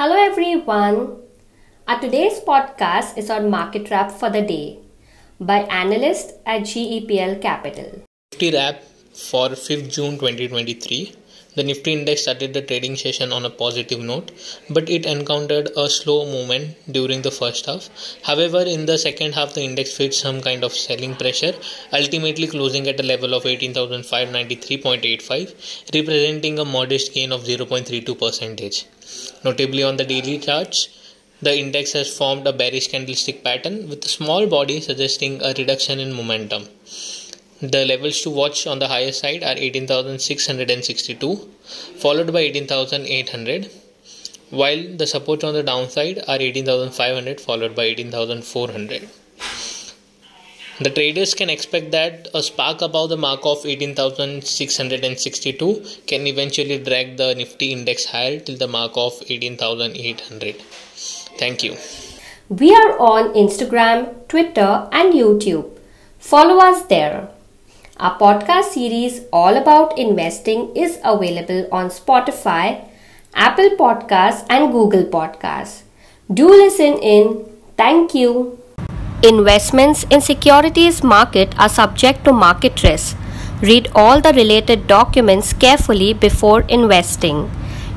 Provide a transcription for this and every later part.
Hello everyone. Our today's podcast is on market wrap for the day by analyst at GEPL Capital. Nifty wrap for 5th June 2023. The Nifty index started the trading session on a positive note, but it encountered a slow movement during the first half. However, in the second half, the index faced some kind of selling pressure, ultimately closing at a level of 18,593.85, representing a modest gain of 0.32 percentage. Notably, on the daily charts, the index has formed a bearish candlestick pattern with a small body suggesting a reduction in momentum. The levels to watch on the higher side are 18,662, followed by 18,800, while the support on the downside are 18,500, followed by 18,400. The traders can expect that a spark above the mark of 18,662 can eventually drag the Nifty index higher till the mark of 18,800. Thank you. We are on Instagram, Twitter, and YouTube. Follow us there. Our podcast series all about investing is available on Spotify, Apple Podcasts, and Google Podcasts. Do listen in. Thank you. Investments in securities market are subject to market risk. Read all the related documents carefully before investing.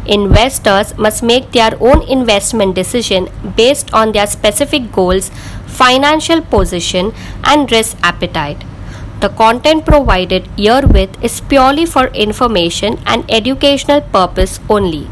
Investors must make their own investment decision based on their specific goals, financial position, and risk appetite. The content provided herewith is purely for information and educational purpose only.